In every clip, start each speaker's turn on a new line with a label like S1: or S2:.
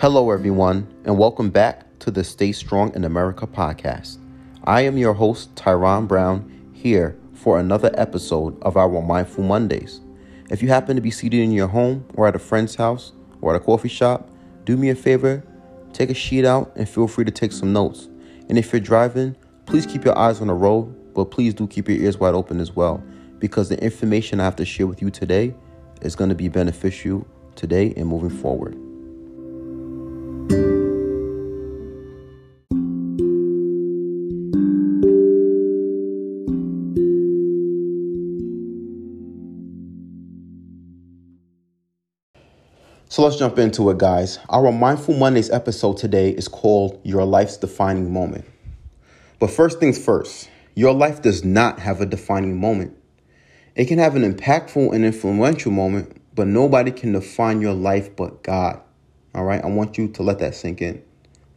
S1: Hello, everyone, and welcome back to the Stay Strong in America podcast. I am your host, Tyron Brown, here for another episode of our Mindful Mondays. If you happen to be seated in your home or at a friend's house or at a coffee shop, do me a favor, take a sheet out and feel free to take some notes. And if you're driving, please keep your eyes on the road, but please do keep your ears wide open as well, because the information I have to share with you today is going to be beneficial today and moving forward. Let's jump into it, guys. Our Mindful Mondays episode today is called Your Life's Defining Moment. But first things first, your life does not have a defining moment. It can have an impactful and influential moment, but nobody can define your life but God. All right, I want you to let that sink in.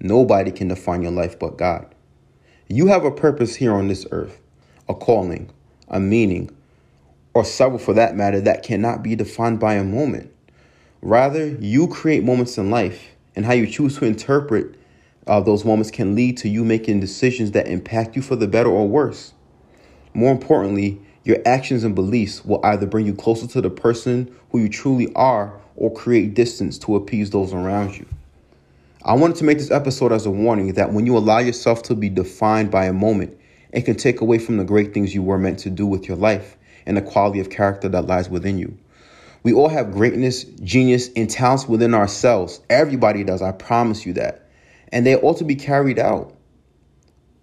S1: Nobody can define your life but God. You have a purpose here on this earth, a calling, a meaning, or several for that matter, that cannot be defined by a moment. Rather, you create moments in life, and how you choose to interpret uh, those moments can lead to you making decisions that impact you for the better or worse. More importantly, your actions and beliefs will either bring you closer to the person who you truly are or create distance to appease those around you. I wanted to make this episode as a warning that when you allow yourself to be defined by a moment, it can take away from the great things you were meant to do with your life and the quality of character that lies within you. We all have greatness, genius, and talents within ourselves. Everybody does, I promise you that. And they ought to be carried out.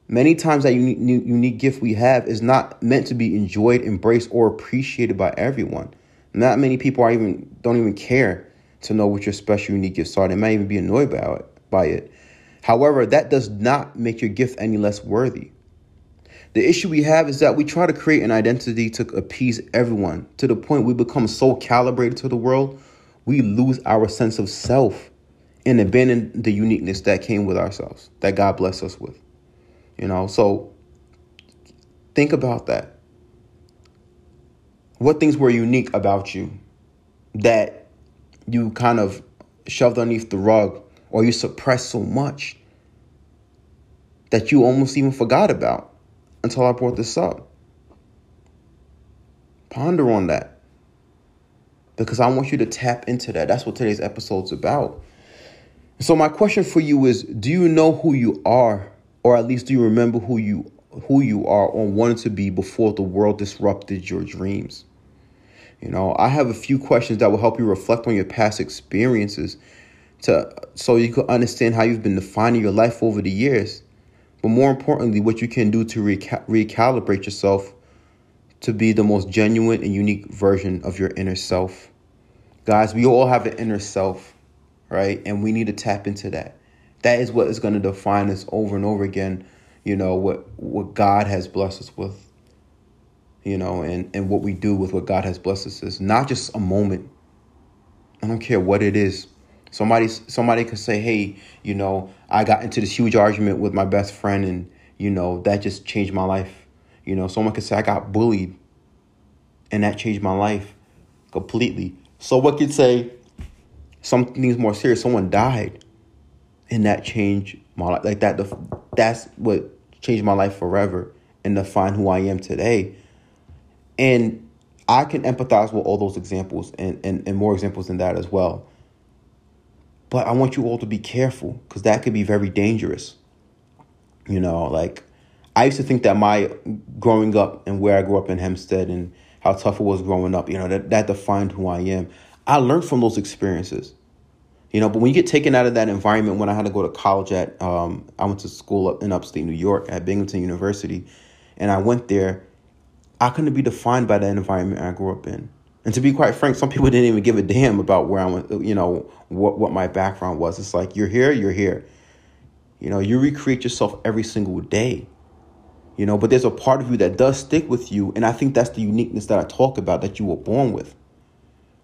S1: Many times that unique, unique gift we have is not meant to be enjoyed, embraced, or appreciated by everyone. Not many people are even don't even care to know what your special unique gifts are. They might even be annoyed by it, by it. However, that does not make your gift any less worthy. The issue we have is that we try to create an identity to appease everyone to the point we become so calibrated to the world, we lose our sense of self and abandon the uniqueness that came with ourselves, that God blessed us with. You know, so think about that. What things were unique about you that you kind of shoved underneath the rug or you suppressed so much that you almost even forgot about? Until I brought this up. Ponder on that. Because I want you to tap into that. That's what today's episode's about. So my question for you is do you know who you are or at least do you remember who you who you are or wanted to be before the world disrupted your dreams? You know, I have a few questions that will help you reflect on your past experiences to so you can understand how you've been defining your life over the years but more importantly, what you can do to reca- recalibrate yourself to be the most genuine and unique version of your inner self. Guys, we all have an inner self, right? And we need to tap into that. That is what is going to define us over and over again, you know, what what God has blessed us with. You know, and and what we do with what God has blessed us is not just a moment. I don't care what it is. Somebody somebody could say, "Hey, you know, I got into this huge argument with my best friend and, you know, that just changed my life." You know, someone could say I got bullied and that changed my life completely. So what could say something's more serious, someone died and that changed my life. Like that that's what changed my life forever and define who I am today. And I can empathize with all those examples and, and, and more examples than that as well. But I want you all to be careful because that could be very dangerous. You know, like I used to think that my growing up and where I grew up in Hempstead and how tough it was growing up, you know, that, that defined who I am. I learned from those experiences. You know, but when you get taken out of that environment, when I had to go to college at, um, I went to school up in upstate New York at Binghamton University, and I went there, I couldn't be defined by that environment I grew up in. And to be quite frank, some people didn't even give a damn about where I went, you know, what, what my background was. It's like, you're here, you're here. You know, you recreate yourself every single day. You know, but there's a part of you that does stick with you. And I think that's the uniqueness that I talk about that you were born with.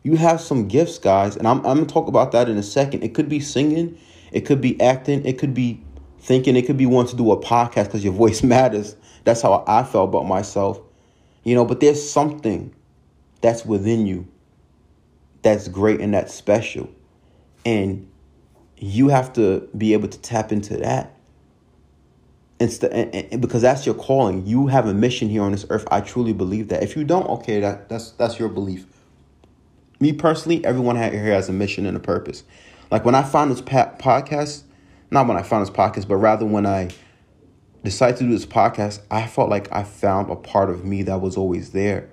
S1: You have some gifts, guys. And I'm, I'm going to talk about that in a second. It could be singing, it could be acting, it could be thinking, it could be wanting to do a podcast because your voice matters. That's how I felt about myself. You know, but there's something that's within you that's great and that's special. And you have to be able to tap into that. Instead, and, and, because that's your calling. You have a mission here on this earth. I truly believe that. If you don't, okay, that that's that's your belief. Me personally, everyone here has a mission and a purpose. Like when I found this podcast, not when I found this podcast, but rather when I decided to do this podcast, I felt like I found a part of me that was always there.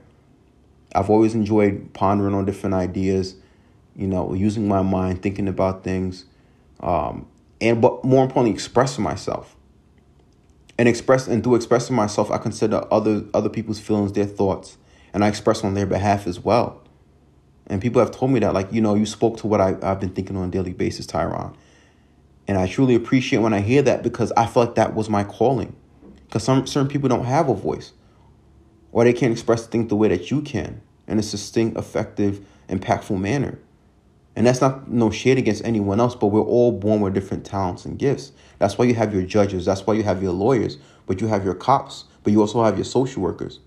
S1: I've always enjoyed pondering on different ideas, you know, using my mind, thinking about things, um, and but more importantly, expressing myself. And express and through expressing myself, I consider other other people's feelings, their thoughts, and I express on their behalf as well. And people have told me that, like, you know, you spoke to what I, I've been thinking on a daily basis, Tyron. And I truly appreciate when I hear that because I feel like that was my calling. Because some certain people don't have a voice. Or they can't express the thing the way that you can in a succinct, effective, impactful manner. And that's not no shade against anyone else, but we're all born with different talents and gifts. That's why you have your judges, that's why you have your lawyers, but you have your cops, but you also have your social workers.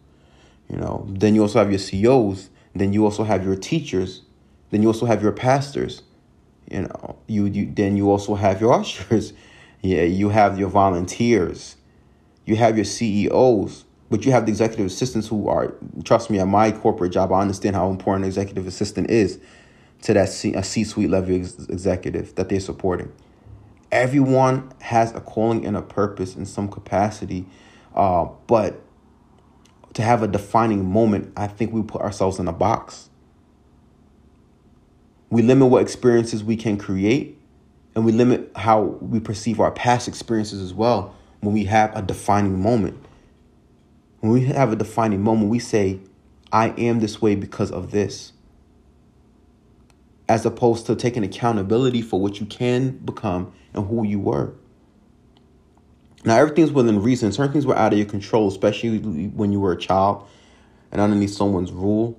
S1: You know, then you also have your CEOs, then you also have your teachers, then you also have your pastors, you know you, you then you also have your ushers yeah you have your volunteers you have your ceos but you have the executive assistants who are trust me at my corporate job i understand how important an executive assistant is to that C, a c-suite level ex- executive that they're supporting everyone has a calling and a purpose in some capacity uh, but to have a defining moment i think we put ourselves in a box we limit what experiences we can create, and we limit how we perceive our past experiences as well when we have a defining moment. When we have a defining moment, we say, I am this way because of this. As opposed to taking accountability for what you can become and who you were. Now, everything's within reason. Certain things were out of your control, especially when you were a child and underneath someone's rule.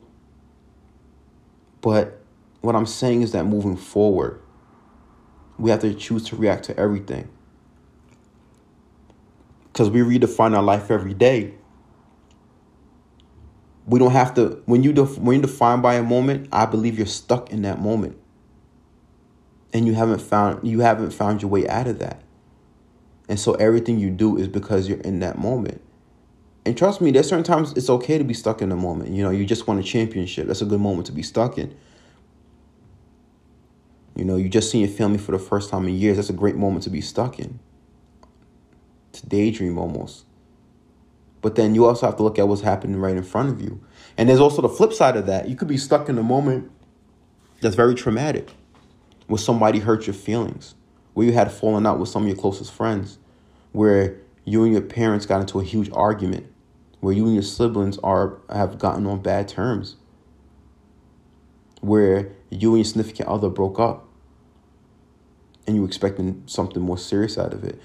S1: But what I'm saying is that moving forward, we have to choose to react to everything. Because we redefine our life every day. We don't have to when you def, when you're defined by a moment, I believe you're stuck in that moment. And you haven't found you haven't found your way out of that. And so everything you do is because you're in that moment. And trust me, there's certain times it's okay to be stuck in a moment. You know, you just won a championship. That's a good moment to be stuck in. You know, you just seen your family for the first time in years. That's a great moment to be stuck in. To daydream almost. But then you also have to look at what's happening right in front of you. And there's also the flip side of that. You could be stuck in a moment that's very traumatic, where somebody hurt your feelings, where you had fallen out with some of your closest friends, where you and your parents got into a huge argument, where you and your siblings are have gotten on bad terms, where you and your significant other broke up and you expecting something more serious out of it.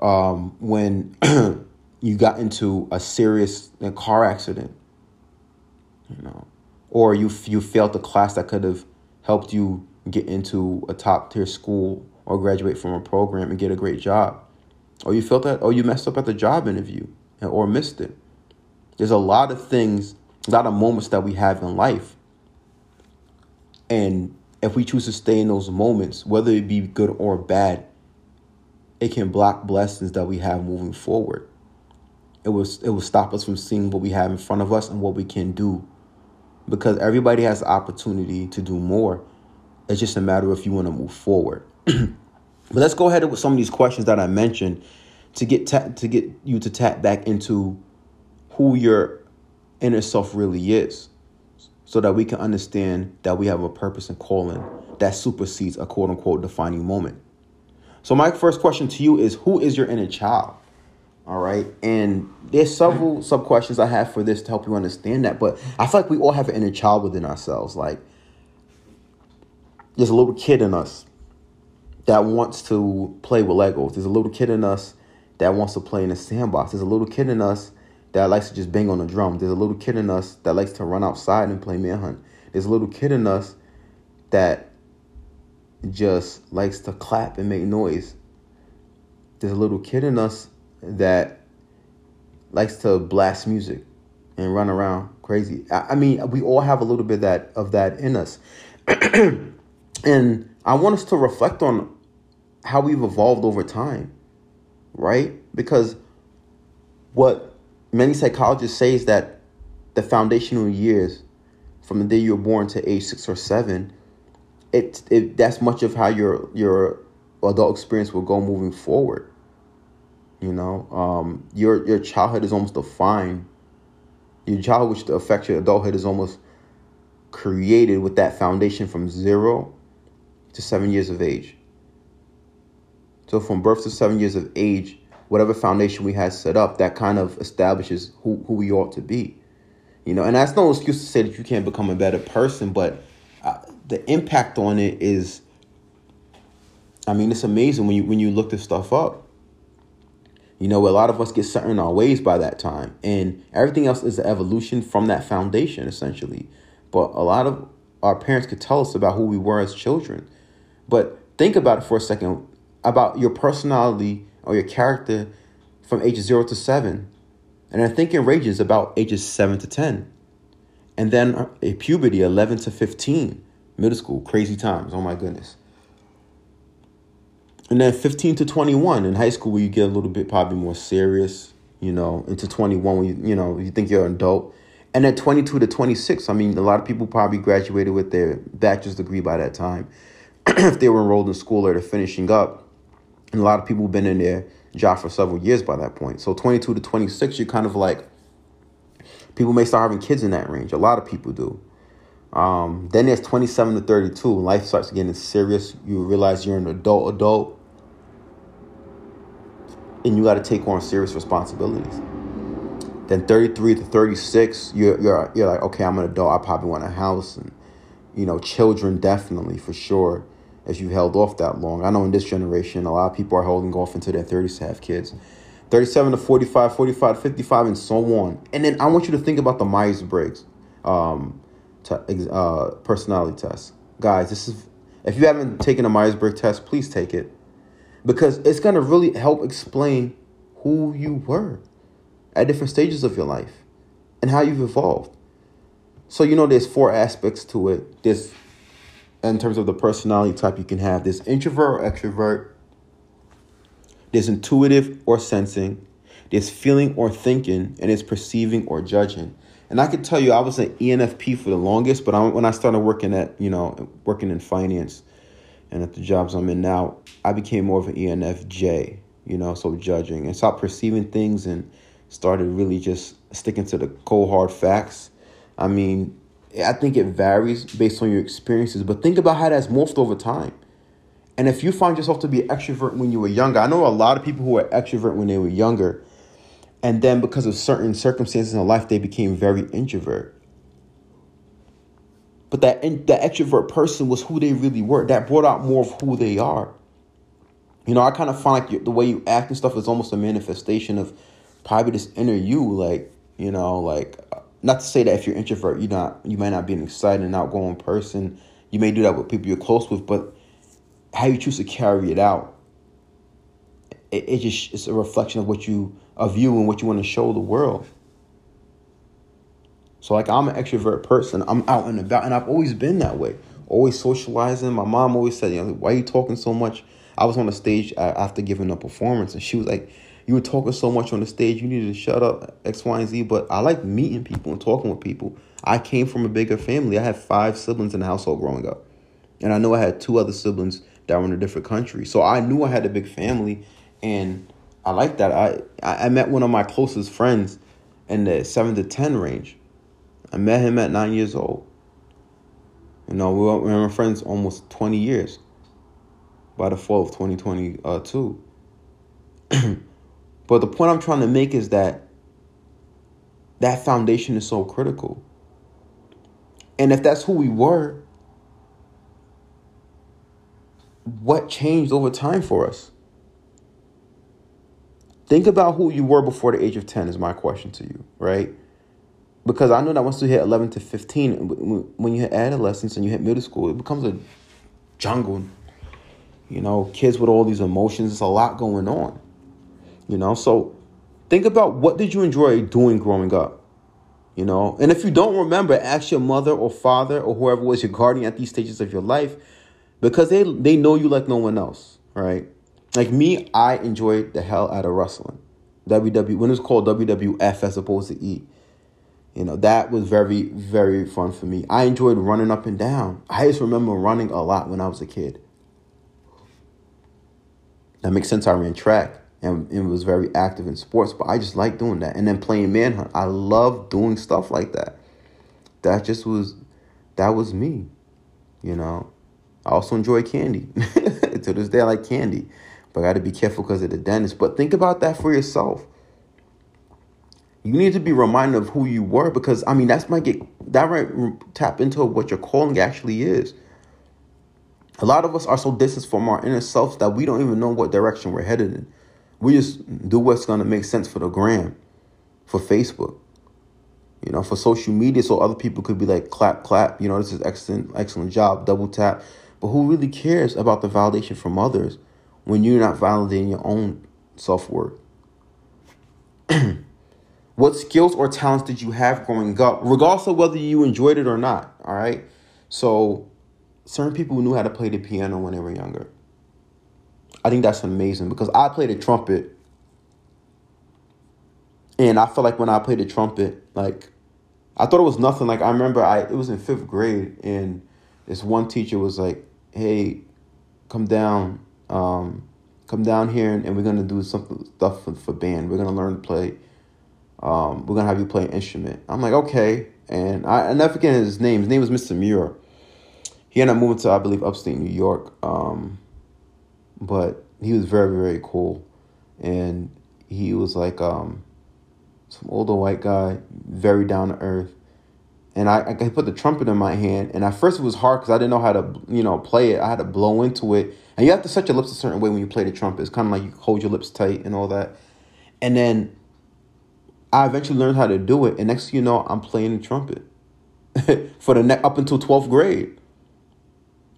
S1: Um, when you got into a serious car accident, you know, or you you failed a class that could have helped you get into a top tier school or graduate from a program and get a great job, or you felt that, or you messed up at the job interview or missed it. There's a lot of things, a lot of moments that we have in life, and if we choose to stay in those moments, whether it be good or bad, it can block blessings that we have moving forward. It was it will stop us from seeing what we have in front of us and what we can do. Because everybody has the opportunity to do more. It's just a matter of if you want to move forward. but let's go ahead with some of these questions that I mentioned to get ta- to get you to tap back into who your inner self really is so that we can understand that we have a purpose and calling that supersedes a quote unquote defining moment. So, my first question to you is Who is your inner child? All right. And there's several sub questions I have for this to help you understand that. But I feel like we all have an inner child within ourselves. Like, there's a little kid in us that wants to play with Legos. There's a little kid in us that wants to play in a sandbox. There's a little kid in us that likes to just bang on the drum. There's a little kid in us that likes to run outside and play manhunt. There's a little kid in us that just likes to clap and make noise. There's a little kid in us that likes to blast music and run around crazy. I, mean, we all have a little bit that of that in us. and I want us to reflect on how we've evolved over time, right? Because what many psychologists say is that the foundational years from the day you were born to age six or seven, it, it that's much of how your your adult experience will go moving forward. You know, um, your your childhood is almost defined. Your childhood, which affects your adulthood, is almost created with that foundation from zero to seven years of age. So from birth to seven years of age, whatever foundation we had set up, that kind of establishes who, who we ought to be. You know, and that's no excuse to say that you can't become a better person, but uh, the impact on it is, I mean, it's amazing when you when you look this stuff up. You know, a lot of us get set in our ways by that time, and everything else is an evolution from that foundation, essentially. But a lot of our parents could tell us about who we were as children. But think about it for a second about your personality or your character from ages zero to seven. And I think thinking ranges about ages seven to 10. And then a puberty, 11 to 15, middle school, crazy times. Oh my goodness. And then 15 to 21 in high school, where you get a little bit probably more serious, you know, into 21 when you, you know, you think you're an adult. And then 22 to 26, I mean, a lot of people probably graduated with their bachelor's degree by that time. if they were enrolled in school or they're finishing up. And a lot of people have been in their job for several years by that point. So 22 to 26, you're kind of like, people may start having kids in that range. A lot of people do. Um, then there's 27 to 32. Life starts getting serious. You realize you're an adult adult. And you got to take on serious responsibilities. Then 33 to 36, you're, you're, you're like, okay, I'm an adult. I probably want a house and, you know, children definitely for sure as you held off that long. I know in this generation, a lot of people are holding off into their 30s to have kids. 37 to 45, 45 to 55, and so on. And then I want you to think about the Myers Briggs um, uh, personality test. Guys, this is if you haven't taken a Myers Briggs test, please take it because it's going to really help explain who you were at different stages of your life and how you've evolved. So, you know, there's four aspects to it. There's in terms of the personality type you can have. There's introvert or extrovert. There's intuitive or sensing. There's feeling or thinking, and it's perceiving or judging. And I can tell you, I was an ENFP for the longest, but I, when I started working at, you know, working in finance and at the jobs I'm in now, I became more of an ENFJ, you know, so judging and stopped perceiving things and started really just sticking to the cold hard facts. I mean, I think it varies based on your experiences, but think about how that's morphed over time. And if you find yourself to be extrovert when you were younger, I know a lot of people who were extrovert when they were younger, and then because of certain circumstances in life, they became very introvert. But that that extrovert person was who they really were. That brought out more of who they are. You know, I kind of find like the way you act and stuff is almost a manifestation of probably this inner you. Like, you know, like uh, not to say that if you're introvert, you not you might not be an excited and outgoing person. You may do that with people you're close with, but how you choose to carry it out, it, it just it's a reflection of what you of you and what you want to show the world. So like I'm an extrovert person. I'm out and about, and I've always been that way. Always socializing. My mom always said, "You know, why are you talking so much?" I was on the stage after giving a performance, and she was like, you were talking so much on the stage, you needed to shut up, X, Y, and Z. But I like meeting people and talking with people. I came from a bigger family. I had five siblings in the household growing up. And I know I had two other siblings that were in a different country. So I knew I had a big family. And I like that. I, I met one of my closest friends in the 7 to 10 range. I met him at nine years old. You know, we were, we were friends almost 20 years by the fall of 2022. Uh, but the point I'm trying to make is that that foundation is so critical. And if that's who we were, what changed over time for us? Think about who you were before the age of 10 is my question to you, right? Because I know that once you hit 11 to 15, when you hit adolescence and you hit middle school, it becomes a jungle. You know, kids with all these emotions, it's a lot going on. You know, so think about what did you enjoy doing growing up? You know, and if you don't remember, ask your mother or father or whoever was your guardian at these stages of your life because they they know you like no one else. right? Like me, I enjoyed the hell out of wrestling. WW when it was called WWF as opposed to E. You know, that was very, very fun for me. I enjoyed running up and down. I just remember running a lot when I was a kid. That makes sense. I ran track and, and was very active in sports, but I just like doing that. And then playing manhunt. I love doing stuff like that. That just was, that was me. You know, I also enjoy candy. to this day, I like candy, but I got to be careful because of the dentist. But think about that for yourself. You need to be reminded of who you were because I mean that's might get that might tap into what your calling actually is. A lot of us are so distant from our inner selves that we don't even know what direction we're headed in. We just do what's gonna make sense for the gram, for Facebook, you know, for social media, so other people could be like clap, clap. You know, this is excellent, excellent job, double tap. But who really cares about the validation from others when you're not validating your own self worth? what skills or talents did you have growing up, regardless of whether you enjoyed it or not? All right. So, certain people knew how to play the piano when they were younger. I think that's amazing because I played the trumpet. And I feel like when I played the trumpet, like I thought it was nothing. Like I remember I it was in fifth grade and this one teacher was like, Hey, come down, um, come down here and, and we're gonna do something stuff for, for band. We're gonna learn to play um, we're gonna have you play an instrument. I'm like, okay. And I, I never forget his name. His name was Mr. Muir. He ended up moving to, I believe, upstate New York. Um, but he was very, very cool. And he was like um, some older white guy, very down to earth. And I, I put the trumpet in my hand, and at first it was hard because I didn't know how to, you know, play it. I had to blow into it, and you have to set your lips a certain way when you play the trumpet. It's kind of like you hold your lips tight and all that. And then I eventually learned how to do it, and next thing you know, I'm playing the trumpet for the next up until twelfth grade.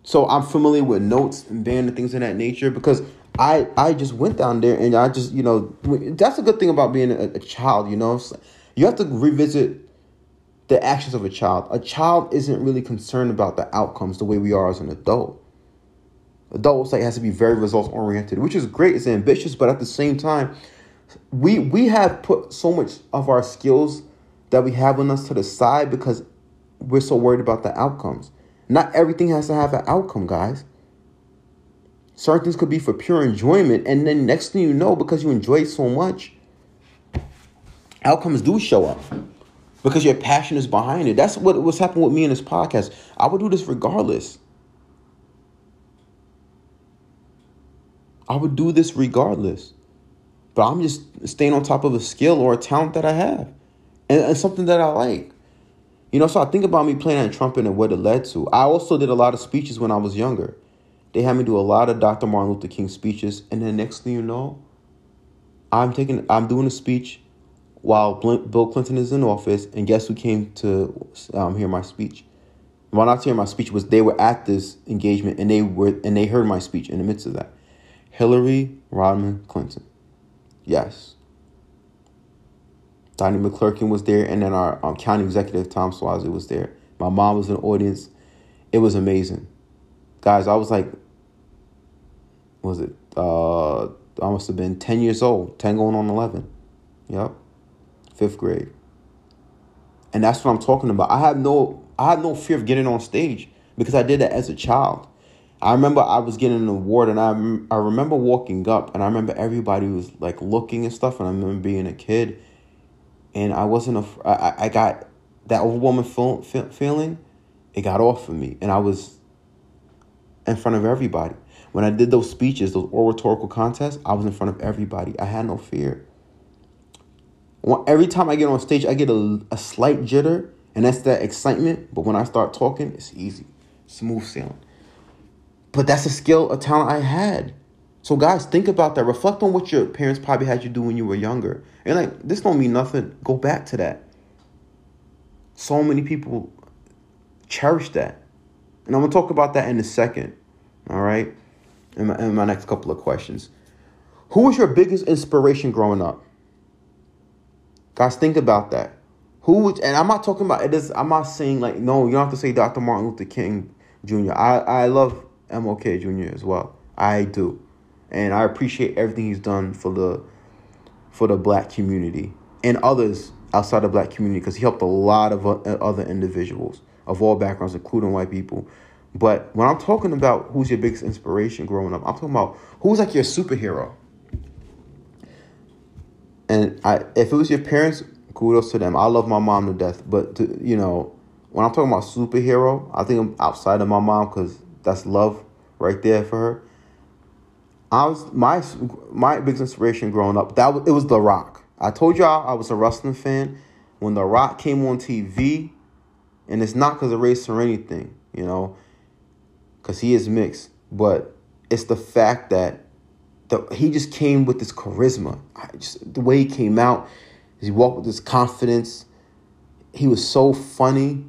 S1: So I'm familiar with notes and band and things of that nature because I I just went down there and I just you know that's a good thing about being a, a child. You know, you have to revisit the actions of a child. A child isn't really concerned about the outcomes the way we are as an adult. Adults like has to be very results oriented, which is great. It's ambitious, but at the same time, we we have put so much of our skills that we have on us to the side because we're so worried about the outcomes. Not everything has to have an outcome, guys. Certain things could be for pure enjoyment, and then next thing you know, because you enjoy it so much, outcomes do show up because your passion is behind it. That's what what's happened with me in this podcast. I would do this regardless. I would do this regardless. But I'm just staying on top of a skill or a talent that I have and, and something that I like. You know, so I think about me playing that trumpet and what it led to. I also did a lot of speeches when I was younger. They had me do a lot of Dr. Martin Luther King speeches, and then next thing you know, I'm taking, I'm doing a speech while Bill Clinton is in office, and guess who came to um, hear my speech? Well, not to hear my speech was they were at this engagement, and they were and they heard my speech in the midst of that. Hillary Rodham Clinton. Yes. Donnie McClurkin was there, and then our um, county executive, Tom Suozzi, was there. My mom was in the audience. It was amazing. Guys, I was like, was it, uh, I must have been 10 years old, 10 going on 11. Yep. Fifth grade. And that's what I'm talking about. I have no, I have no fear of getting on stage because I did that as a child. I remember I was getting an award, and I I remember walking up, and I remember everybody was like looking and stuff, and I remember being a kid, and I wasn't a I I got that overwhelming feel, feeling, it got off of me, and I was in front of everybody. When I did those speeches, those oratorical contests, I was in front of everybody. I had no fear. Every time I get on stage, I get a, a slight jitter, and that's that excitement. But when I start talking, it's easy, smooth sailing. But that's a skill, a talent I had. So guys, think about that. Reflect on what your parents probably had you do when you were younger. And like, this don't mean nothing. Go back to that. So many people cherish that. And I'm gonna talk about that in a second. All right. In my, in my next couple of questions. Who was your biggest inspiration growing up? Guys, think about that. Who would, and I'm not talking about it is I'm not saying like no, you don't have to say Dr. Martin Luther King Jr. I, I love MLK Jr. as well. I do. and I appreciate everything he's done for the for the black community and others outside the black community because he helped a lot of uh, other individuals of all backgrounds, including white people. But when I'm talking about who's your biggest inspiration growing up, I'm talking about who's like your superhero. And I, if it was your parents, kudos to them. I love my mom to death, but to, you know, when I'm talking about superhero, I think I'm outside of my mom because that's love right there for her. I was my my biggest inspiration growing up. That was, it was The Rock. I told y'all I was a wrestling fan when The Rock came on TV, and it's not because of race or anything, you know because he is mixed. But it's the fact that the, he just came with this charisma. I just the way he came out, he walked with this confidence. He was so funny.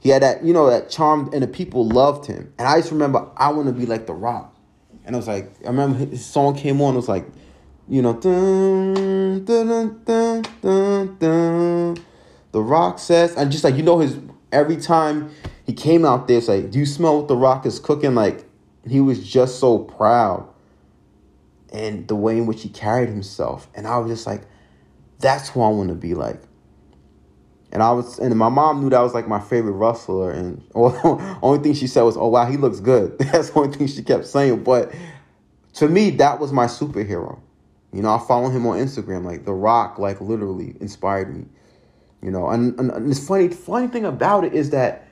S1: He had that, you know, that charm, and the people loved him. And I just remember, I want to be like The Rock. And I was like, I remember his song came on. It was like, you know, dun, dun, dun, dun, dun, The Rock says, and just like you know, his every time he came out there, it's like, do you smell what the rock is cooking? Like, he was just so proud. And the way in which he carried himself. And I was just like, that's who I want to be like. And I was, and my mom knew that was like my favorite wrestler. And only thing she said was, "Oh wow, he looks good." That's the only thing she kept saying. But to me, that was my superhero. You know, I follow him on Instagram. Like The Rock, like literally inspired me. You know, and, and, and it's funny. Funny thing about it is that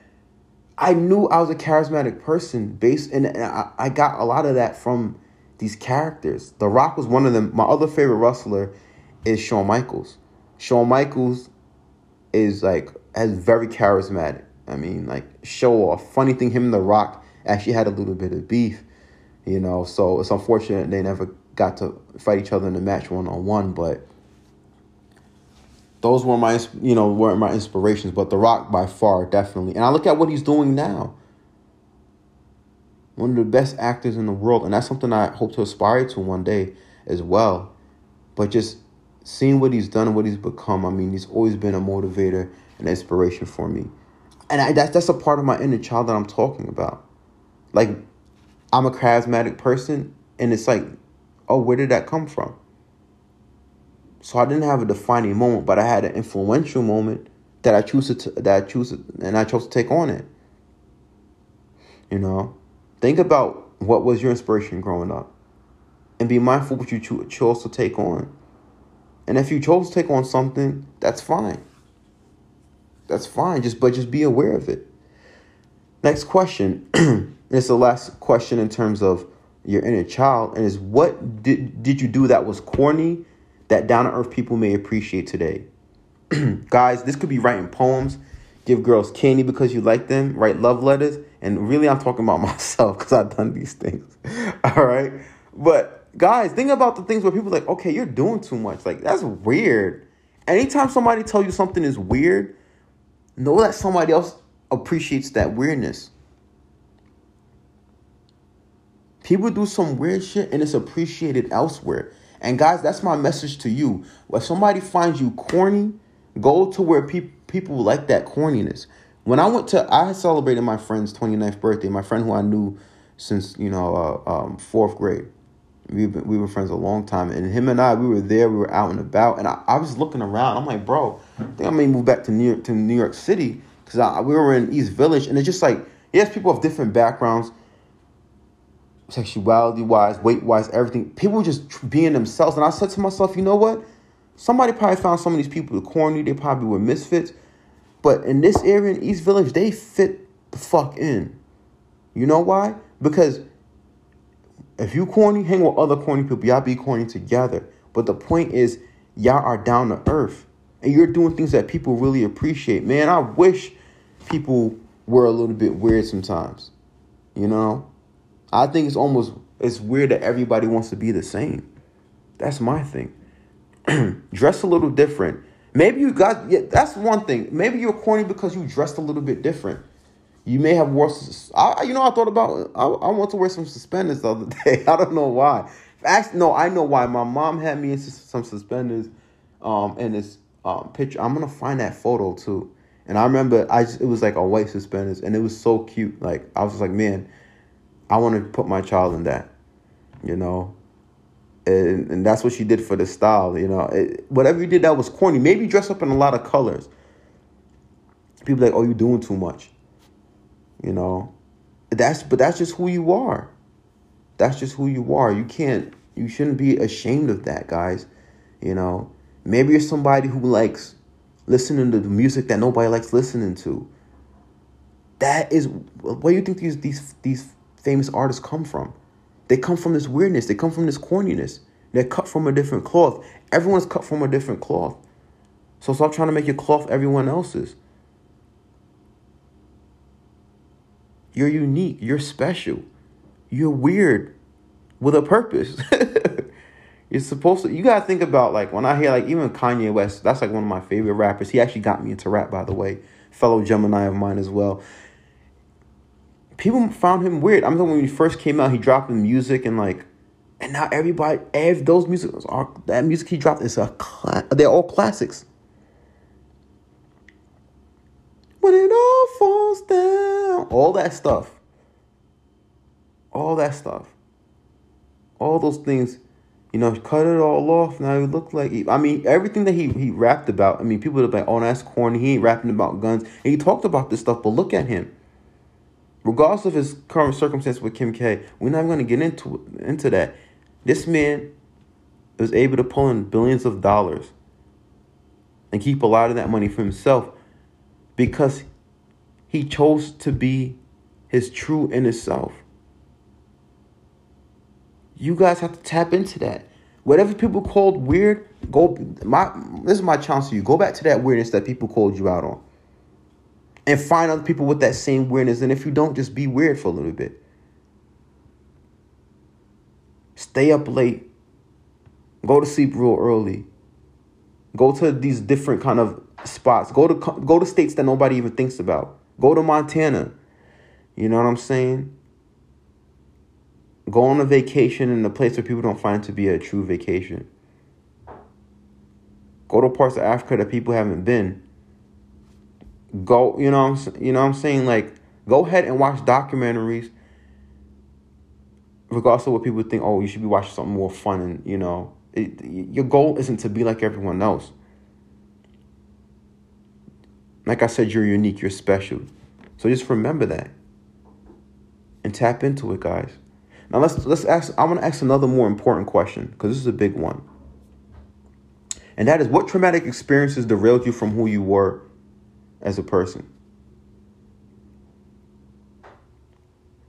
S1: I knew I was a charismatic person based, and, and I, I got a lot of that from these characters. The Rock was one of them. My other favorite wrestler is Shawn Michaels. Shawn Michaels is like has very charismatic. I mean, like show off. Funny thing, him and The Rock actually had a little bit of beef, you know. So it's unfortunate they never got to fight each other in a match one on one, but those were my you know weren't my inspirations, but The Rock by far definitely. And I look at what he's doing now. One of the best actors in the world, and that's something I hope to aspire to one day as well. But just seeing what he's done and what he's become, I mean, he's always been a motivator and inspiration for me. And I, that's that's a part of my inner child that I'm talking about. Like, I'm a charismatic person, and it's like, oh, where did that come from? So I didn't have a defining moment, but I had an influential moment that I choose to that I choose to, and I chose to take on it. You know, think about what was your inspiration growing up, and be mindful what you cho- chose to take on. And if you chose to take on something, that's fine. That's fine. Just but just be aware of it. Next question. it's the last question in terms of your inner child, and is what did did you do that was corny? that down to earth people may appreciate today. Guys, this could be writing poems, give girls candy because you like them, write love letters, and really I'm talking about myself because I've done these things. All right. But guys, think about the things where people like, okay, you're doing too much. Like, that's weird. Anytime somebody tell you something is weird, know that somebody else appreciates that weirdness. People do some weird shit and it's appreciated elsewhere. And guys, that's my message to you. If somebody finds you corny, go to where pe- people like that corniness. When I went to, I celebrated my friend's 29th birthday. My friend who I knew since, you know, uh, um, fourth grade. We've been, we were friends a long time. And him and I, we were there, we were out and about. And I, I was looking around. I'm like, bro, I think I may move back to New York, to New York City. Because we were in East Village. And it's just like, yes, people have different backgrounds sexuality wise, weight wise, everything. People just being themselves. And I said to myself, you know what? Somebody probably found some of these people corny. They probably were misfits. But in this area in East Village, they fit the fuck in. You know why? Because if you corny, hang with other corny people. Y'all be corny together. But the point is, y'all are down to earth. And you're doing things that people really appreciate. Man, I wish people were a little bit weird sometimes. You know? I think it's almost it's weird that everybody wants to be the same. That's my thing. Dress a little different. Maybe you got yeah, that's one thing. Maybe you're corny because you dressed a little bit different. You may have wore. I, you know, I thought about. I, I want to wear some suspenders the other day. I don't know why. Actually, no, I know why. My mom had me in some suspenders, um, in this um picture. I'm gonna find that photo too. And I remember, I just, it was like a white suspenders, and it was so cute. Like I was like, man, I want to put my child in that, you know. and, and that's what she did for the style. You know, it, whatever you did that was corny. Maybe dress up in a lot of colors. People like, oh, you're doing too much. You know, that's but that's just who you are. That's just who you are. You can't. You shouldn't be ashamed of that, guys. You know, maybe you're somebody who likes listening to the music that nobody likes listening to. That is where you think these these these famous artists come from. They come from this weirdness. They come from this corniness. They're cut from a different cloth. Everyone's cut from a different cloth. So stop trying to make your cloth everyone else's. You're unique. You're special. You're weird with a purpose. you're supposed to. You gotta think about like when I hear like even Kanye West. That's like one of my favorite rappers. He actually got me into rap, by the way. Fellow Gemini of mine as well people found him weird. I'm talking when he first came out, he dropped the music and like, and now everybody, every those music that music he dropped is a they're all classics. It all falls down, all that stuff, all that stuff, all those things, you know, cut it all off. Now he look like he, I mean everything that he he rapped about. I mean, people are like, oh, that's corny. He ain't rapping about guns. And he talked about this stuff, but look at him regardless of his current circumstance with Kim K, we're not going to get into into that. This man was able to pull in billions of dollars and keep a lot of that money for himself because he chose to be his true inner self. You guys have to tap into that. Whatever people called weird, go my this is my chance to you. Go back to that weirdness that people called you out on and find other people with that same weirdness. And if you don't, just be weird for a little bit. Stay up late. Go to sleep real early. Go to these different kind of spots. Go to go to states that nobody even thinks about. Go to Montana. You know what I'm saying? Go on a vacation in a place where people don't find to be a true vacation. Go to parts of Africa that people haven't been go you know I'm, you know I'm saying like go ahead and watch documentaries regardless of what people think oh you should be watching something more fun and you know it, your goal isn't to be like everyone else like I said you're unique you're special so just remember that and tap into it guys now let's let's ask I want to ask another more important question because this is a big one and that is what traumatic experiences derailed you from who you were as a person.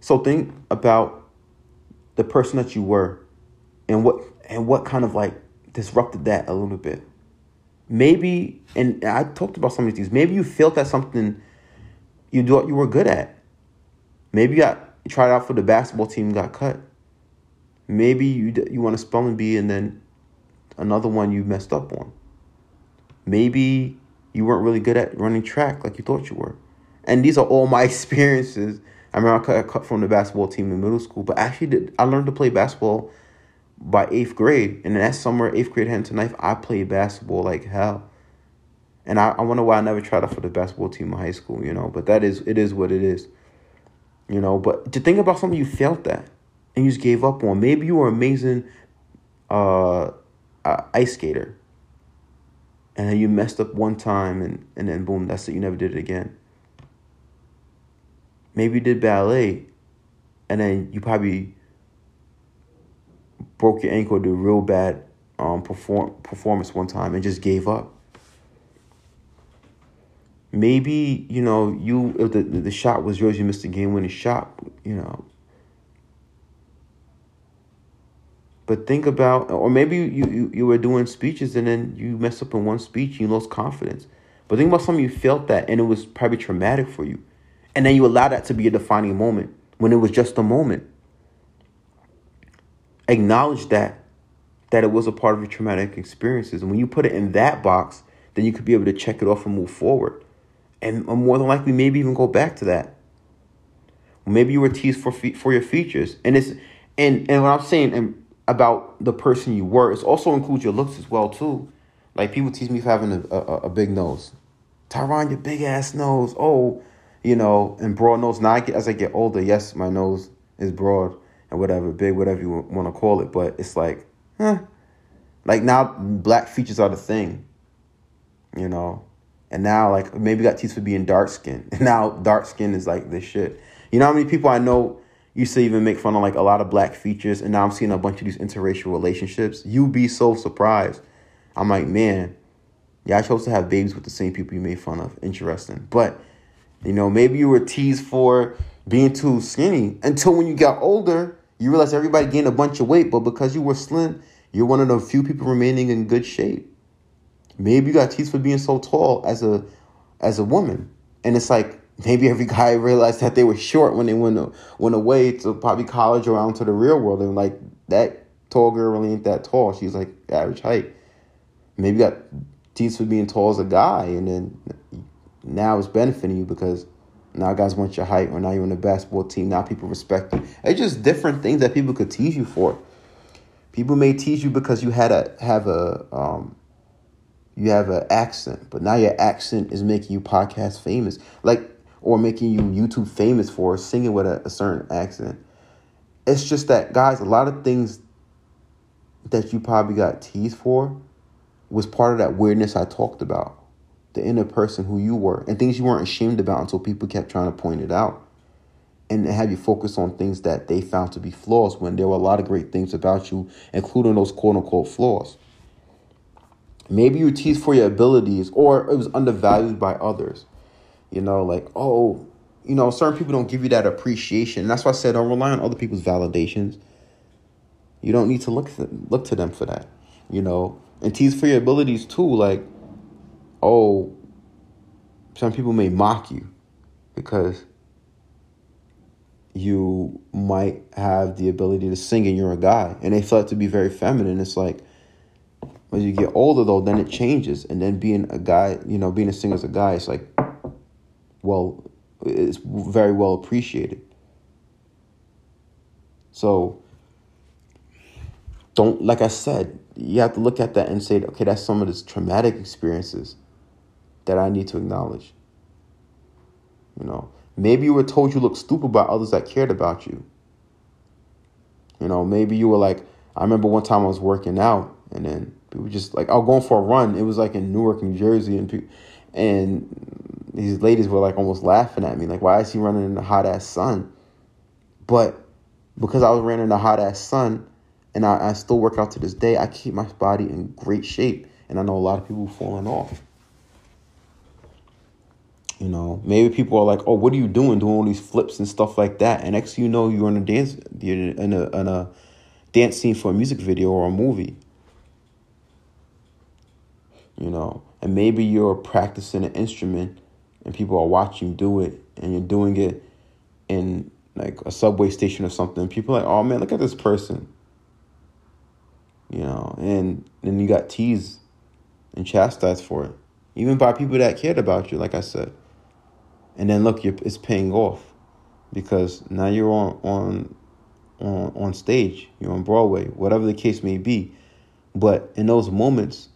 S1: So think about the person that you were and what and what kind of like disrupted that a little bit. Maybe and I talked about some of these. things, Maybe you felt that something you thought you were good at. Maybe you got you tried out for the basketball team got cut. Maybe you you want a spelling bee and then another one you messed up on. Maybe you weren't really good at running track like you thought you were. And these are all my experiences. I remember I cut from the basketball team in middle school, but actually did, I learned to play basketball by eighth grade. And that summer, eighth grade heading to ninth, I played basketball like hell. And I, I wonder why I never tried out for the basketball team in high school, you know. But that is it is what it is. You know, but to think about something you felt that and you just gave up on. Maybe you were amazing uh, uh ice skater and then you messed up one time and, and then boom, that's it, you never did it again. Maybe you did ballet and then you probably broke your ankle, a real bad um perform performance one time and just gave up. Maybe, you know, you if the, the shot was yours, you missed the game winning shot, you know, But think about, or maybe you, you, you were doing speeches and then you messed up in one speech and you lost confidence. But think about something you felt that and it was probably traumatic for you. And then you allow that to be a defining moment when it was just a moment. Acknowledge that, that it was a part of your traumatic experiences. And when you put it in that box, then you could be able to check it off and move forward. And more than likely, maybe even go back to that. Maybe you were teased for for your features, and it's and and what I'm saying, and about the person you were. It also includes your looks as well too. Like people tease me for having a, a, a big nose. Tyron, your big ass nose. Oh, you know, and broad nose. Now I get, as I get older, yes, my nose is broad and whatever, big, whatever you want to call it. But it's like huh. Like now, black features are the thing, you know. And now, like maybe got teeth for being dark skin. And now dark skin is like this shit. You know how many people I know used to even make fun of like a lot of black features, and now I'm seeing a bunch of these interracial relationships. You'd be so surprised. I'm like, man, yeah, I chose to have babies with the same people you made fun of. Interesting, but you know, maybe you were teased for being too skinny until when you got older, you realize everybody gained a bunch of weight, but because you were slim, you're one of the few people remaining in good shape. Maybe you got teased for being so tall as a as a woman, and it's like maybe every guy realized that they were short when they went went away to probably college or out into the real world, and like that tall girl really ain't that tall. She's like average height. Maybe got teased for being tall as a guy, and then now it's benefiting you because now guys want your height, or now you're in the basketball team. Now people respect you. It's just different things that people could tease you for. People may tease you because you had a have a um, you have an accent, but now your accent is making you podcast famous, like or making you YouTube famous for singing with a, a certain accent. It's just that guys, a lot of things that you probably got teased for was part of that weirdness I talked about the inner person who you were and things you weren't ashamed about until people kept trying to point it out and have you focus on things that they found to be flaws when there were a lot of great things about you, including those quote unquote flaws. Maybe you teased for your abilities or it was undervalued by others. You know, like, oh, you know, certain people don't give you that appreciation. And that's why I said don't rely on other people's validations. You don't need to look to, look to them for that. You know, and tease for your abilities too. Like, oh, some people may mock you because you might have the ability to sing and you're a guy. And they feel it to be very feminine. It's like as you get older though then it changes. And then being a guy you know being a singer as a guy it's like well it's very well appreciated. So don't like i said you have to look at that and say okay that's some of the traumatic experiences that I need to acknowledge. You know, maybe you were told you look stupid by others that cared about you. You know, maybe you were like, I remember one time I was working out and then people just like, I was going for a run. It was like in Newark, New Jersey, and people, and these ladies were like almost laughing at me, like, why is he running in the hot ass sun? But because I was running in the hot ass sun, and I, I still work out to this day, I keep my body in great shape, and I know a lot of people falling off. You know, maybe people are like, "Oh, what are you doing? Doing all these flips and stuff like that?" And next, you know, you're in a dance, you're in a in a dance scene for a music video or a movie. You know, and maybe you're practicing an instrument, and people are watching you do it, and you're doing it in like a subway station or something. People are like, "Oh man, look at this person." You know, and then you got teased and chastised for it, even by people that cared about you. Like I said. And then look, it's paying off because now you're on on on on stage, you're on Broadway, whatever the case may be. But in those moments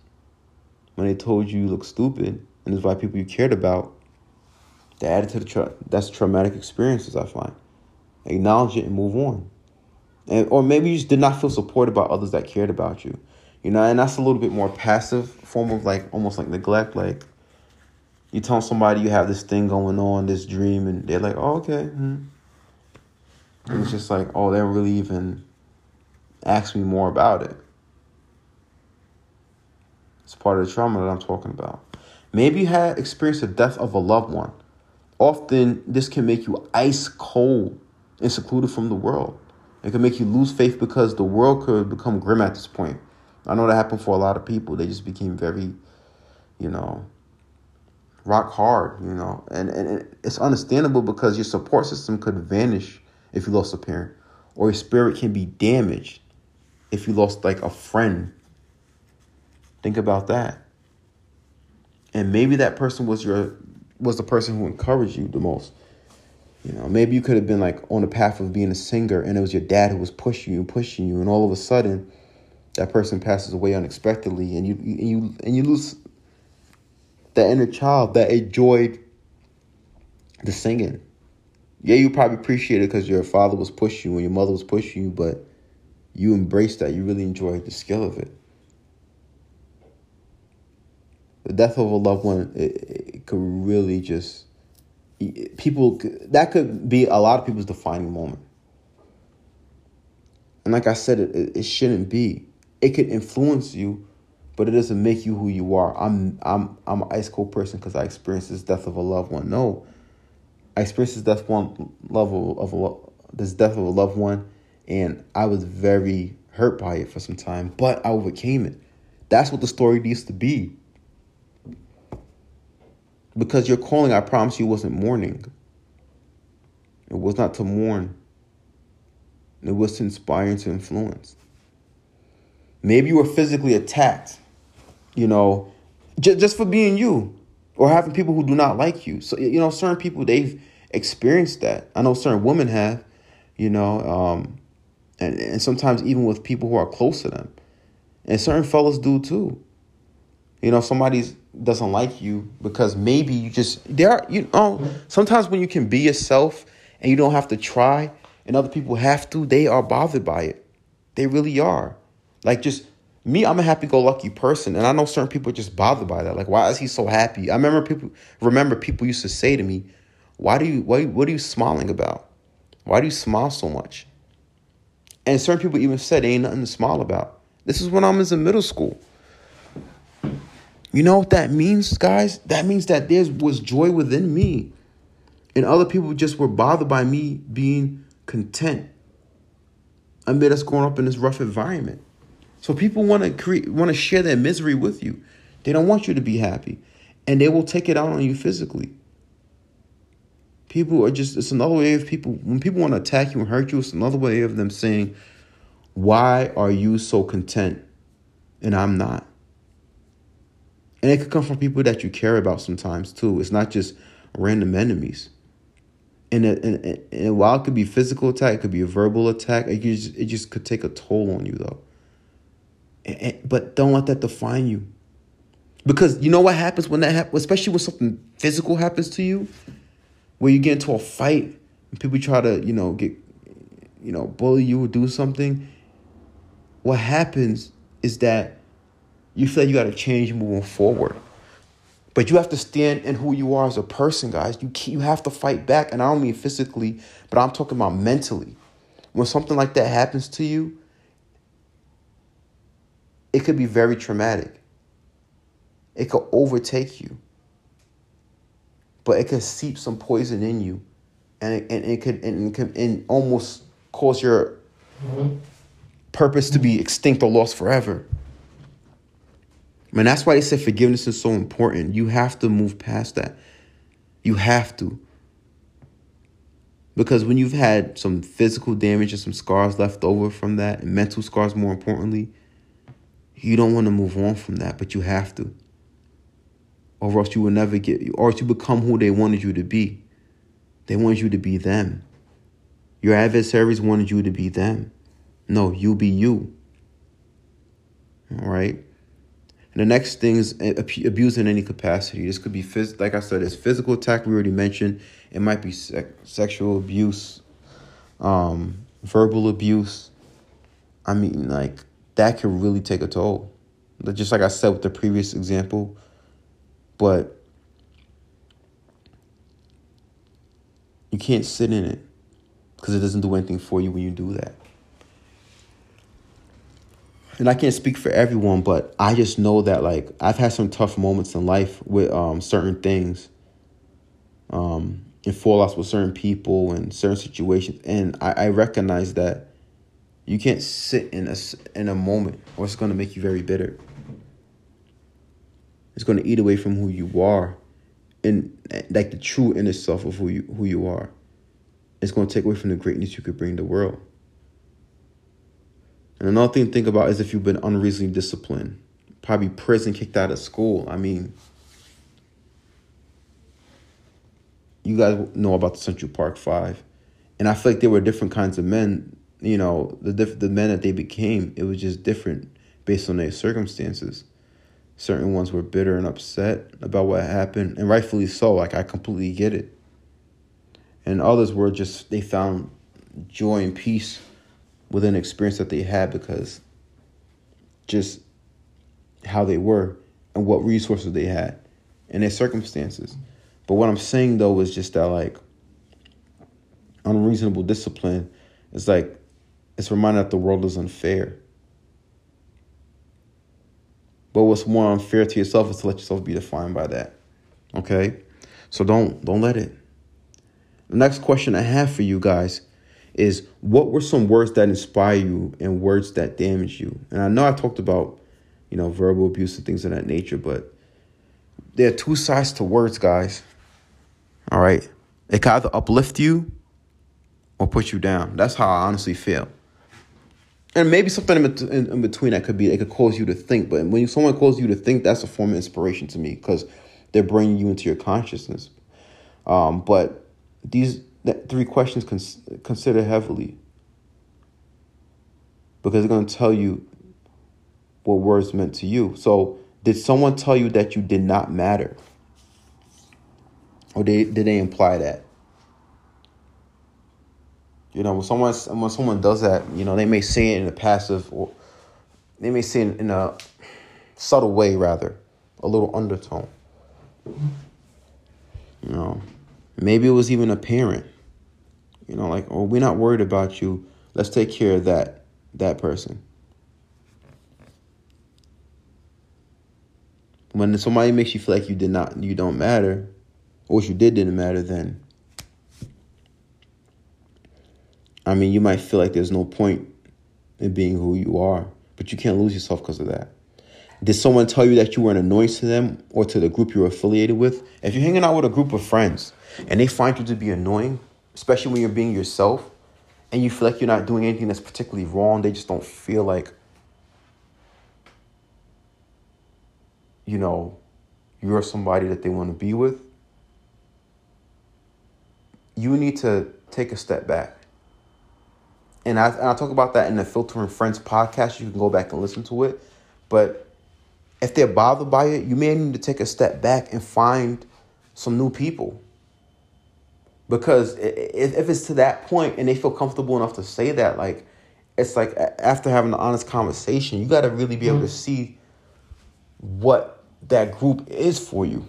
S1: when they told you you look stupid and it's by people you cared about, they added to the tra- that's traumatic experiences. I find acknowledge it and move on, and or maybe you just did not feel supported by others that cared about you, you know, and that's a little bit more passive form of like almost like neglect, like you tell somebody you have this thing going on, this dream, and they're like, oh, okay. Hmm. And it's just like, oh, they don't really even ask me more about it. It's part of the trauma that I'm talking about. Maybe you had experienced the death of a loved one. Often, this can make you ice cold and secluded from the world. It can make you lose faith because the world could become grim at this point. I know that happened for a lot of people. They just became very, you know, rock hard, you know, and, and it's understandable because your support system could vanish if you lost a parent, or your spirit can be damaged if you lost like a friend. Think about that. And maybe that person was your was the person who encouraged you the most. You know, maybe you could have been like on the path of being a singer and it was your dad who was pushing you and pushing you and all of a sudden that person passes away unexpectedly and you and you and you lose that inner child that enjoyed the singing. Yeah, you probably appreciate it because your father was pushing you and your mother was pushing you, but you embrace that. You really enjoy the skill of it. The death of a loved one, it, it could really just people that could be a lot of people's defining moment. And like I said, it, it shouldn't be. It could influence you, but it doesn't make you who you are. I'm I'm I'm an ice cold person because I experienced this death of a loved one. No, I experienced this death one level of a, this death of a loved one, and I was very hurt by it for some time, but I overcame it. That's what the story needs to be. Because your calling, I promise you, wasn't mourning. It was not to mourn. It was to inspire and to influence. Maybe you were physically attacked, you know, just, just for being you or having people who do not like you. So, you know, certain people, they've experienced that. I know certain women have, you know, um, and, and sometimes even with people who are close to them. And certain fellas do too. You know, somebody doesn't like you because maybe you just there are you know sometimes when you can be yourself and you don't have to try and other people have to, they are bothered by it. They really are. Like just me, I'm a happy-go-lucky person, and I know certain people are just bothered by that. Like, why is he so happy? I remember people remember people used to say to me, "Why do you why what are you smiling about? Why do you smile so much?" And certain people even said, "Ain't nothing to smile about." This is when I was in middle school. You know what that means, guys? That means that there was joy within me, and other people just were bothered by me being content amid us growing up in this rough environment. So people want to create, want to share their misery with you. They don't want you to be happy, and they will take it out on you physically. People are just it's another way of people when people want to attack you and hurt you. It's another way of them saying, "Why are you so content, and I'm not?" And it could come from people that you care about sometimes too. It's not just random enemies and, it, and, and while it could be physical attack, it could be a verbal attack. It just, it just could take a toll on you though. But don't let that define you, because you know what happens when that happens, especially when something physical happens to you, where you get into a fight and people try to you know get, you know, bully you or do something. What happens is that you feel like you got to change moving forward. But you have to stand in who you are as a person, guys. You you have to fight back, and I don't mean physically, but I'm talking about mentally. When something like that happens to you, it could be very traumatic. It could overtake you, but it could seep some poison in you, and it, and it could and, and almost cause your purpose to be extinct or lost forever. Man, that's why they say forgiveness is so important. You have to move past that. You have to. Because when you've had some physical damage and some scars left over from that, and mental scars more importantly, you don't want to move on from that, but you have to. Or else you will never get, or else you become who they wanted you to be. They wanted you to be them. Your adversaries wanted you to be them. No, you be you. All right? And the next thing is abuse in any capacity. This could be, phys- like I said, it's physical attack, we already mentioned. It might be se- sexual abuse, um, verbal abuse. I mean, like, that can really take a toll. Just like I said with the previous example. But you can't sit in it because it doesn't do anything for you when you do that and I can't speak for everyone, but I just know that like I've had some tough moments in life with um, certain things, um, and fallouts with certain people and certain situations, and I, I recognize that you can't sit in a in a moment, or it's going to make you very bitter. It's going to eat away from who you are, and like the true inner self of who you who you are. It's going to take away from the greatness you could bring the world. And another thing to think about is if you've been unreasonably disciplined, probably prison, kicked out of school. I mean, you guys know about the Central Park Five, and I feel like there were different kinds of men. You know, the diff- the men that they became, it was just different based on their circumstances. Certain ones were bitter and upset about what happened, and rightfully so. Like I completely get it. And others were just they found joy and peace within experience that they had because just how they were and what resources they had and their circumstances. But what I'm saying though is just that like unreasonable discipline is like it's reminded that the world is unfair. But what's more unfair to yourself is to let yourself be defined by that. Okay? So don't don't let it. The next question I have for you guys is what were some words that inspire you and words that damage you? And I know I talked about, you know, verbal abuse and things of that nature, but there are two sides to words, guys. All right? It can either uplift you or put you down. That's how I honestly feel. And maybe something in, in, in between that could be, it could cause you to think. But when someone calls you to think, that's a form of inspiration to me because they're bringing you into your consciousness. Um, but these three questions cons- consider heavily because they're going to tell you what words meant to you. So, did someone tell you that you did not matter? Or they, did they imply that? You know, when someone when someone does that, you know, they may say it in a passive or they may say it in a subtle way rather, a little undertone. You know, maybe it was even a parent. You know, like, oh, we're not worried about you. Let's take care of that that person. When somebody makes you feel like you did not, you don't matter, or what you did didn't matter, then I mean, you might feel like there's no point in being who you are, but you can't lose yourself because of that. Did someone tell you that you were an annoyance to them or to the group you're affiliated with? If you're hanging out with a group of friends and they find you to be annoying, especially when you're being yourself, and you feel like you're not doing anything that's particularly wrong, they just don't feel like, you know, you're somebody that they want to be with, you need to take a step back and I, and I talk about that in the Filtering Friends podcast. You can go back and listen to it. But if they're bothered by it, you may need to take a step back and find some new people. Because if it's to that point and they feel comfortable enough to say that, like, it's like after having an honest conversation, you got to really be able to mm. see what that group is for you.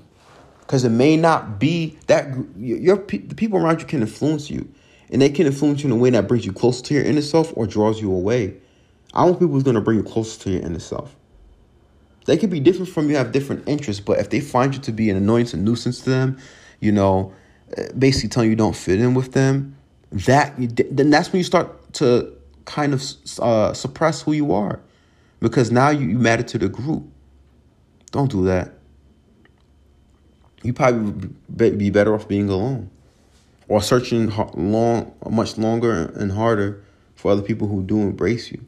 S1: Because it may not be that your the people around you can influence you and they can influence you in a way that brings you closer to your inner self or draws you away. I want people who's going to bring you closer to your inner self. They could be different from you, have different interests, but if they find you to be an annoyance and nuisance to them, you know, eh, basically telling you don't fit in with them, that then that's when you start to kind of uh, suppress who you are, because now you, you matter to the group. Don't do that. You probably be better off being alone or searching long, much longer and harder for other people who do embrace you.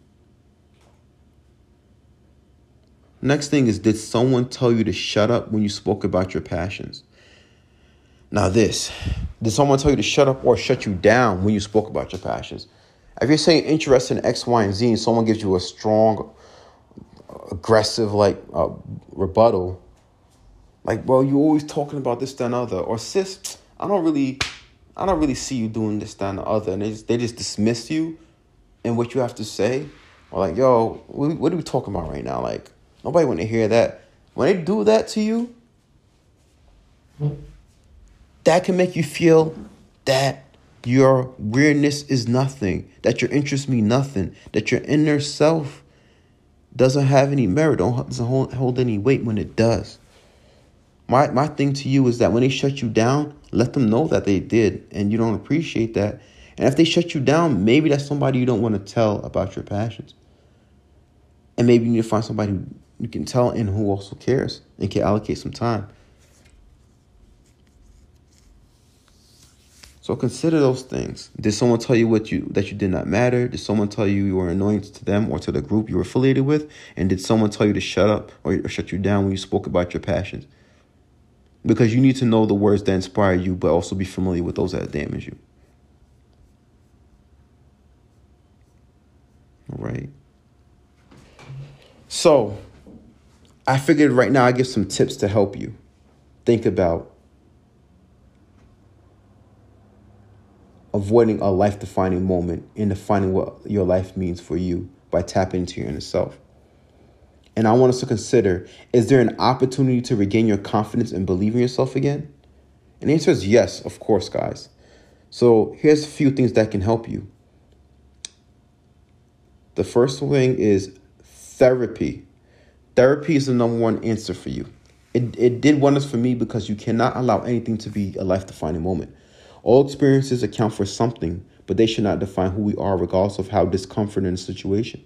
S1: Next thing is, did someone tell you to shut up when you spoke about your passions? Now, this did someone tell you to shut up or shut you down when you spoke about your passions? If you're saying interest in X, Y, and Z, and someone gives you a strong, aggressive, like uh, rebuttal, like, well, you're always talking about this, that, and other, or sis, I don't really I don't really see you doing this, that, and the other. And they just, they just dismiss you and what you have to say. Or like, yo, what are we talking about right now? Like, nobody want to hear that. When they do that to you, that can make you feel that your weirdness is nothing, that your interests mean nothing, that your inner self doesn't have any merit, don't, doesn't hold, hold any weight when it does. My, my thing to you is that when they shut you down, let them know that they did and you don't appreciate that. And if they shut you down, maybe that's somebody you don't want to tell about your passions. And maybe you need to find somebody you can tell and who also cares and can allocate some time. So consider those things. Did someone tell you what you that you did not matter? Did someone tell you you were annoying to them or to the group you were affiliated with? And did someone tell you to shut up or shut you down when you spoke about your passions? Because you need to know the words that inspire you, but also be familiar with those that damage you. Right. So, I figured right now I give some tips to help you think about avoiding a life defining moment and defining what your life means for you by tapping into your inner self. And I want us to consider is there an opportunity to regain your confidence and believe in yourself again? And the answer is yes, of course, guys. So here's a few things that can help you. The first thing is therapy. Therapy is the number one answer for you. It, it did wonders for me because you cannot allow anything to be a life defining moment. All experiences account for something, but they should not define who we are, regardless of how discomforting the situation.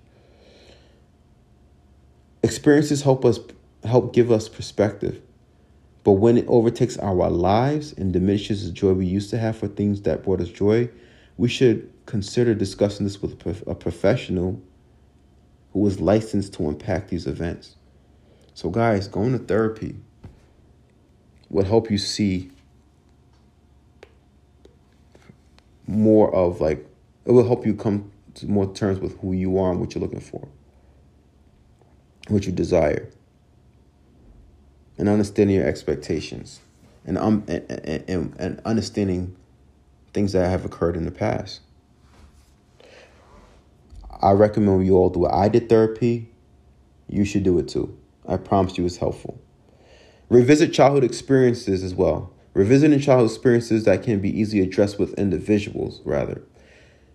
S1: Experiences help us help give us perspective. But when it overtakes our lives and diminishes the joy we used to have for things that brought us joy, we should consider discussing this with a professional who is licensed to unpack these events. So, guys, going to therapy will help you see more of like it will help you come to more terms with who you are and what you're looking for, what you desire, and understanding your expectations, and um and, and, and understanding things that have occurred in the past. I recommend you all do it. I did therapy. You should do it too. I promise you it's helpful. Revisit childhood experiences as well. Revisiting childhood experiences that can be easily addressed with individuals, rather.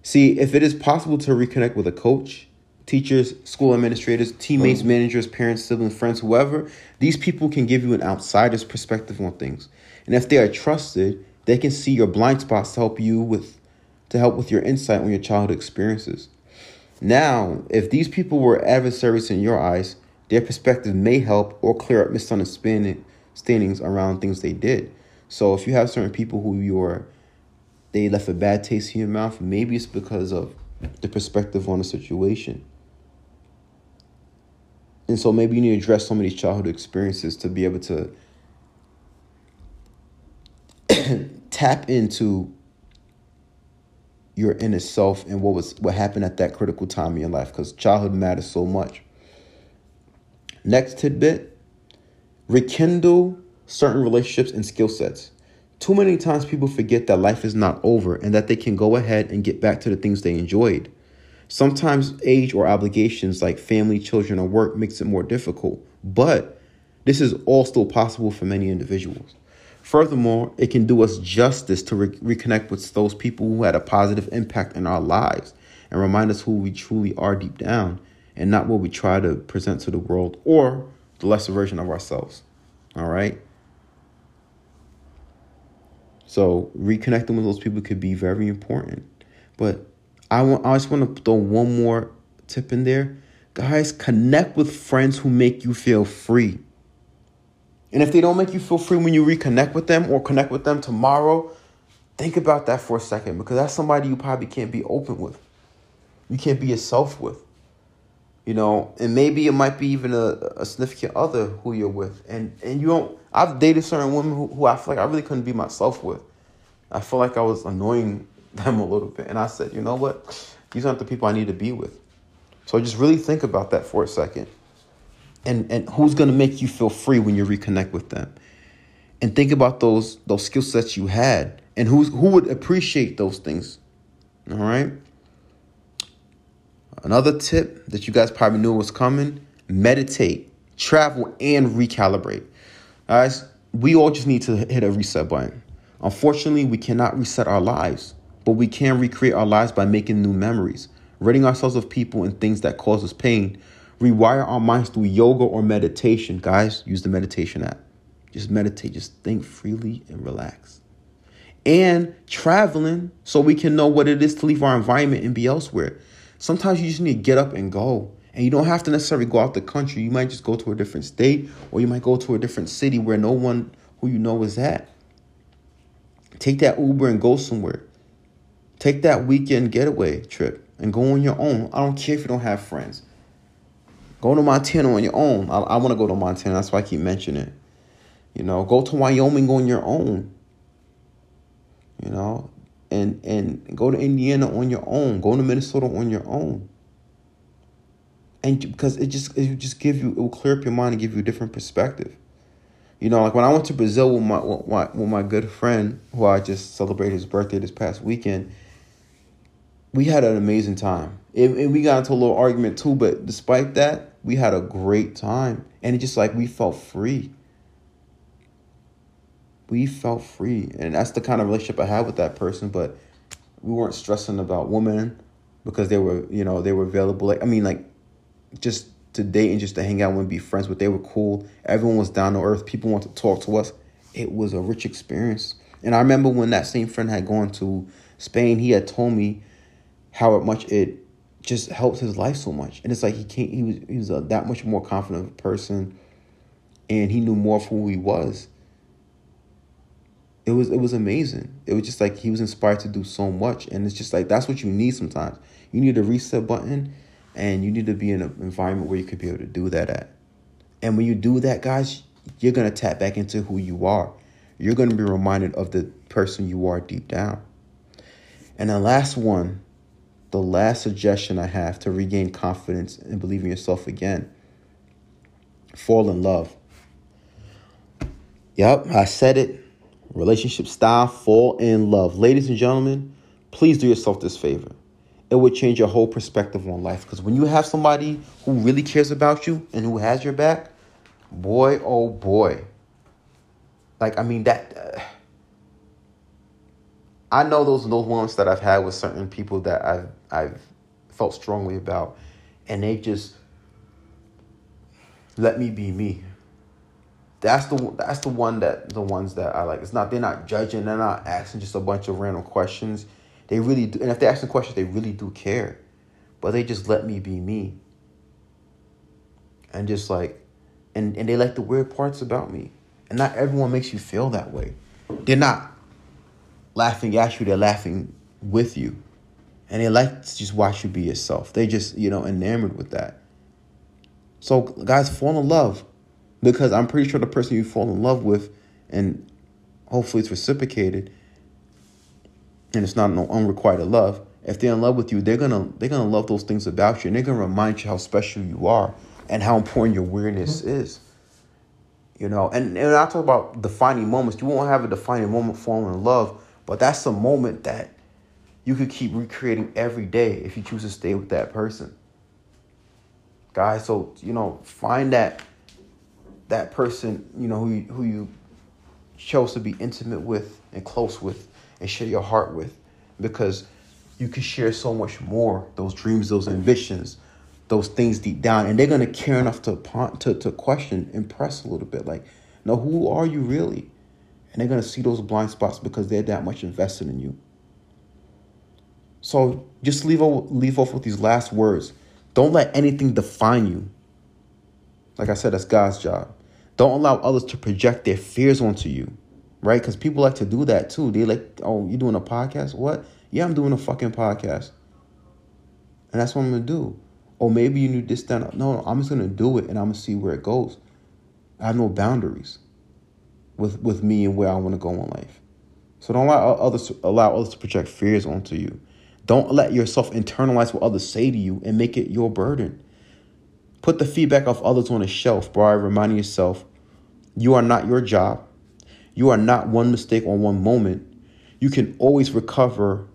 S1: See, if it is possible to reconnect with a coach, teachers, school administrators, teammates, mm. managers, parents, siblings, friends, whoever, these people can give you an outsider's perspective on things. And if they are trusted, they can see your blind spots to help you with to help with your insight on your childhood experiences. Now, if these people were adversaries in your eyes, their perspective may help or clear up misunderstandings around things they did. So if you have certain people who you're they left a bad taste in your mouth, maybe it's because of the perspective on the situation. And so maybe you need to address some of these childhood experiences to be able to tap into your inner self and what was what happened at that critical time in your life because childhood matters so much. Next tidbit rekindle certain relationships and skill sets. Too many times people forget that life is not over and that they can go ahead and get back to the things they enjoyed. Sometimes age or obligations like family, children, or work makes it more difficult, but this is all still possible for many individuals. Furthermore, it can do us justice to re- reconnect with those people who had a positive impact in our lives and remind us who we truly are deep down and not what we try to present to the world or the lesser version of ourselves. All right? So reconnecting with those people could be very important. But I want I just want to throw one more tip in there. Guys, connect with friends who make you feel free. And if they don't make you feel free when you reconnect with them or connect with them tomorrow, think about that for a second because that's somebody you probably can't be open with. You can't be yourself with. You know, and maybe it might be even a, a significant other who you're with. And and you don't I've dated certain women who, who I feel like I really couldn't be myself with. I feel like I was annoying them a little bit. And I said, you know what? These aren't the people I need to be with. So just really think about that for a second. And and who's gonna make you feel free when you reconnect with them? And think about those those skill sets you had and who's who would appreciate those things. All right. Another tip that you guys probably knew was coming meditate, travel, and recalibrate. Guys, we all just need to hit a reset button. Unfortunately, we cannot reset our lives, but we can recreate our lives by making new memories, ridding ourselves of people and things that cause us pain, rewire our minds through yoga or meditation. Guys, use the meditation app. Just meditate, just think freely and relax. And traveling so we can know what it is to leave our environment and be elsewhere. Sometimes you just need to get up and go. And you don't have to necessarily go out the country. You might just go to a different state or you might go to a different city where no one who you know is at. Take that Uber and go somewhere. Take that weekend getaway trip and go on your own. I don't care if you don't have friends. Go to Montana on your own. I, I want to go to Montana. That's why I keep mentioning it. You know, go to Wyoming on your own. You know, and and go to Indiana on your own. Go to Minnesota on your own and because it just it just give you it will clear up your mind and give you a different perspective. You know, like when I went to Brazil with my with my, with my good friend who I just celebrated his birthday this past weekend, we had an amazing time. And, and we got into a little argument too, but despite that, we had a great time. And it just like we felt free. We felt free. And that's the kind of relationship I had with that person. But we weren't stressing about women because they were, you know, they were available. Like I mean, like just to date and just to hang out and be friends, but they were cool. Everyone was down to earth. People wanted to talk to us. It was a rich experience. And I remember when that same friend had gone to Spain, he had told me how much it just helped his life so much. And it's like he can't he was he was a, that much more confident person and he knew more of who he was. It was it was amazing. It was just like he was inspired to do so much. And it's just like that's what you need sometimes. You need a reset button and you need to be in an environment where you could be able to do that at. And when you do that, guys, you're gonna tap back into who you are. You're gonna be reminded of the person you are deep down. And the last one the last suggestion I have to regain confidence and believe in yourself again fall in love. Yep, I said it. Relationship style, fall in love. Ladies and gentlemen, please do yourself this favor. It would change your whole perspective on life. Because when you have somebody who really cares about you and who has your back, boy, oh boy. Like, I mean, that. Uh, I know those those moments that I've had with certain people that I've I've felt strongly about, and they just let me be me. That's the that's the one that the ones that I like. It's not they're not judging. They're not asking just a bunch of random questions. They really do, and if they're asking questions, they really do care. But they just let me be me. And just like, and and they like the weird parts about me. And not everyone makes you feel that way. They're not laughing at you, they're laughing with you. And they like to just watch you be yourself. They just, you know, enamored with that. So guys, fall in love. Because I'm pretty sure the person you fall in love with, and hopefully it's reciprocated, and it's not no unrequited love. If they're in love with you, they're gonna they're gonna love those things about you, and they're gonna remind you how special you are and how important your weirdness mm-hmm. is. You know, and, and I talk about defining moments. You won't have a defining moment falling in love, but that's a moment that you could keep recreating every day if you choose to stay with that person. Guys, so you know, find that that person, you know, who you, who you chose to be intimate with and close with and share your heart with because you can share so much more those dreams those ambitions those things deep down and they're going to care enough to, to to question impress a little bit like no who are you really and they're going to see those blind spots because they're that much invested in you. So just leave, leave off with these last words. Don't let anything define you. Like I said, that's God's job. Don't allow others to project their fears onto you, right? Because people like to do that too. They like, oh, you're doing a podcast? What? Yeah, I'm doing a fucking podcast. And that's what I'm going to do. Or maybe you need this, up. No, no, I'm just going to do it and I'm going to see where it goes. I have no boundaries with with me and where I want to go in life. So don't allow others allow others to project fears onto you. Don't let yourself internalize what others say to you and make it your burden. Put the feedback of others on a shelf by reminding yourself you are not your job. You are not one mistake or one moment. You can always recover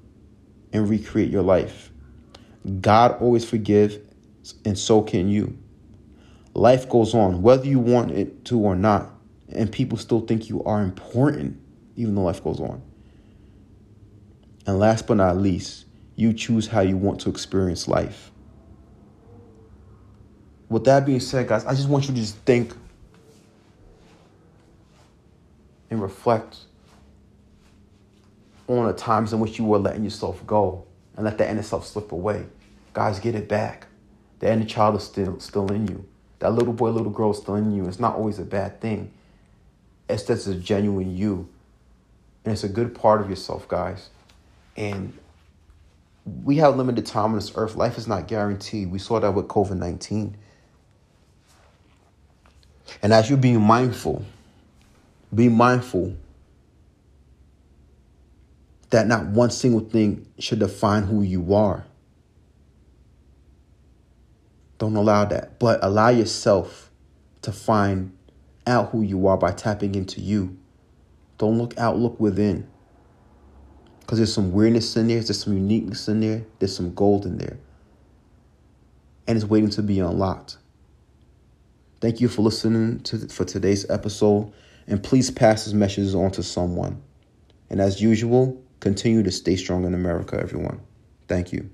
S1: and recreate your life. God always forgives, and so can you. Life goes on, whether you want it to or not and people still think you are important even though life goes on. And last but not least, you choose how you want to experience life. With that being said, guys, I just want you to just think and reflect on the times in which you were letting yourself go and let the inner self slip away. Guys, get it back. The inner child is still still in you. That little boy, little girl is still in you. It's not always a bad thing. It's just a genuine you. And it's a good part of yourself, guys. And we have limited time on this earth. Life is not guaranteed. We saw that with COVID 19. And as you're being mindful, be mindful that not one single thing should define who you are. Don't allow that, but allow yourself to find out who you are by tapping into you. Don't look out, look within. Because there's some weirdness in there, there's some uniqueness in there, there's some gold in there. And it's waiting to be unlocked. Thank you for listening to for today's episode. And please pass this message on to someone. And as usual, continue to stay strong in America, everyone. Thank you.